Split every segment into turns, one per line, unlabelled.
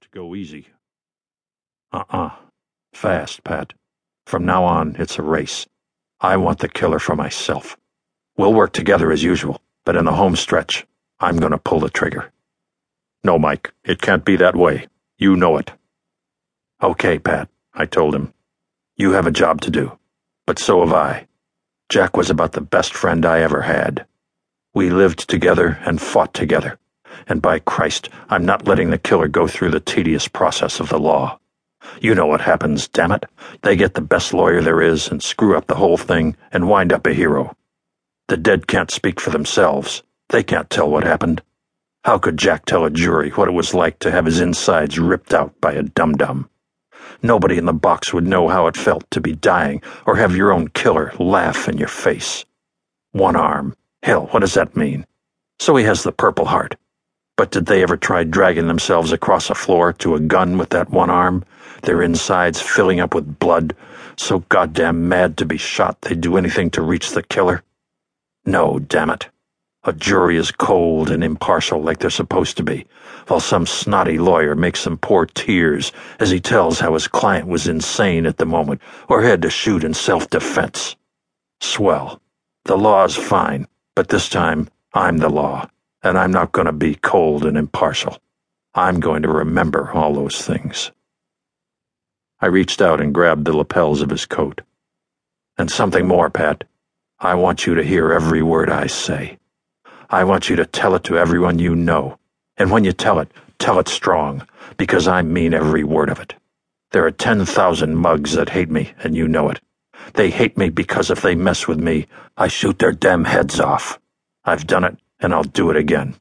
to go easy. Uh uh Fast, Pat. From now on, it's a race. I want the killer for myself. We'll work together as usual, but in the home stretch, I'm going to pull the trigger. No, Mike, it can't be that way. You know it. Okay, Pat, I told him. You have a job to do, but so have I. Jack was about the best friend I ever had. We lived together and fought together, and by Christ, I'm not letting the killer go through the tedious process of the law. You know what happens, damn it. They get the best lawyer there is and screw up the whole thing and wind up a hero. The dead can't speak for themselves. They can't tell what happened. How could Jack tell a jury what it was like to have his insides ripped out by a dum dum? Nobody in the box would know how it felt to be dying or have your own killer laugh in your face. One arm. Hell, what does that mean? So he has the Purple Heart. But did they ever try dragging themselves across a floor to a gun with that one arm, their insides filling up with blood, so goddamn mad to be shot they'd do anything to reach the killer? No, damn it. A jury is cold and impartial like they're supposed to be, while some snotty lawyer makes them pour tears as he tells how his client was insane at the moment or had to shoot in self-defense. Swell. The law's fine, but this time I'm the law and I'm not going to be cold and impartial. I'm going to remember all those things. I reached out and grabbed the lapels of his coat. And something more, Pat. I want you to hear every word I say. I want you to tell it to everyone you know. And when you tell it, tell it strong, because I mean every word of it. There are 10,000 mugs that hate me, and you know it. They hate me because if they mess with me, I shoot their damn heads off. I've done it and I'll do it again.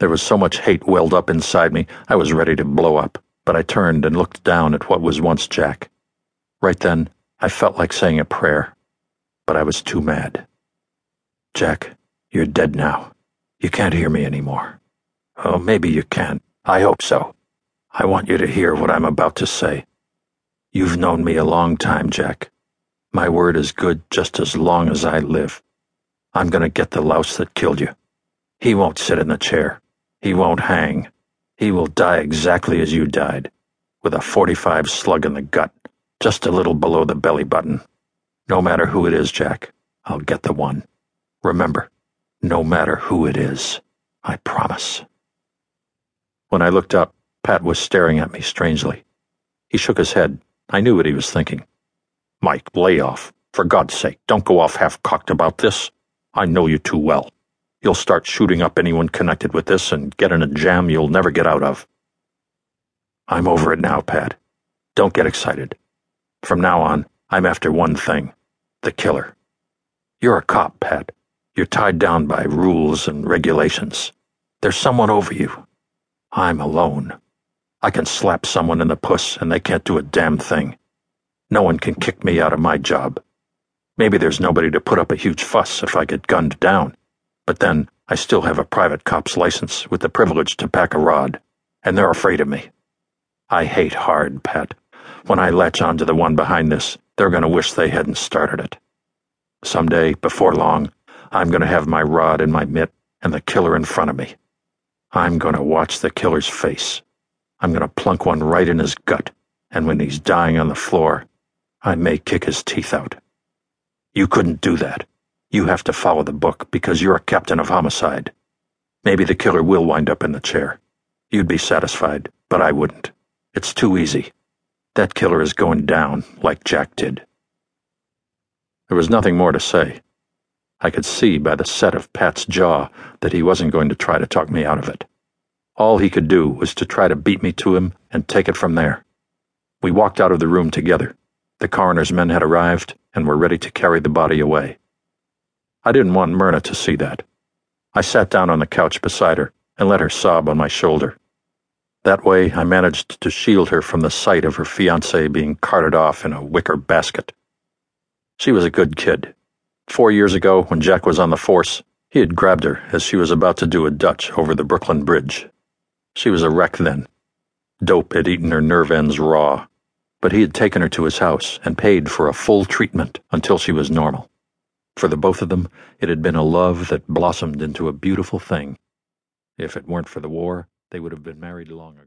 There was so much hate welled up inside me, I was ready to blow up, but I turned and looked down at what was once Jack. Right then, I felt like saying a prayer, but I was too mad. Jack, you're dead now. You can't hear me anymore. Oh, maybe you can. I hope so. I want you to hear what I'm about to say. You've known me a long time, Jack. My word is good just as long as I live. I'm going to get the louse that killed you. He won't sit in the chair. He won't hang. He will die exactly as you died, with a 45 slug in the gut, just a little below the belly button. No matter who it is, Jack, I'll get the one. Remember, no matter who it is, I promise. When I looked up, Pat was staring at me strangely. He shook his head. I knew what he was thinking. Mike, lay off. For God's sake, don't go off half cocked about this. I know you too well. You'll start shooting up anyone connected with this and get in a jam you'll never get out of. I'm over it now, Pat. Don't get excited. From now on, I'm after one thing the killer. You're a cop, Pat. You're tied down by rules and regulations. There's someone over you. I'm alone. I can slap someone in the puss and they can't do a damn thing. No one can kick me out of my job. Maybe there's nobody to put up a huge fuss if I get gunned down. But then I still have a private cop's license with the privilege to pack a rod, and they're afraid of me. I hate hard, Pat. When I latch on to the one behind this, they're going to wish they hadn't started it. Someday, before long, I'm going to have my rod in my mitt and the killer in front of me. I'm going to watch the killer's face. I'm going to plunk one right in his gut, and when he's dying on the floor, I may kick his teeth out. You couldn't do that. You have to follow the book because you're a captain of homicide. Maybe the killer will wind up in the chair. You'd be satisfied, but I wouldn't. It's too easy. That killer is going down like Jack did. There was nothing more to say. I could see by the set of Pat's jaw that he wasn't going to try to talk me out of it. All he could do was to try to beat me to him and take it from there. We walked out of the room together. The coroner's men had arrived and were ready to carry the body away. I didn't want Myrna to see that. I sat down on the couch beside her and let her sob on my shoulder. That way, I managed to shield her from the sight of her fiance being carted off in a wicker basket. She was a good kid. Four years ago, when Jack was on the force, he had grabbed her as she was about to do a Dutch over the Brooklyn Bridge. She was a wreck then. Dope had eaten her nerve ends raw but he had taken her to his house and paid for a full treatment until she was normal. For the both of them, it had been a love that blossomed into a beautiful thing. If it weren't for the war, they would have been married long ago.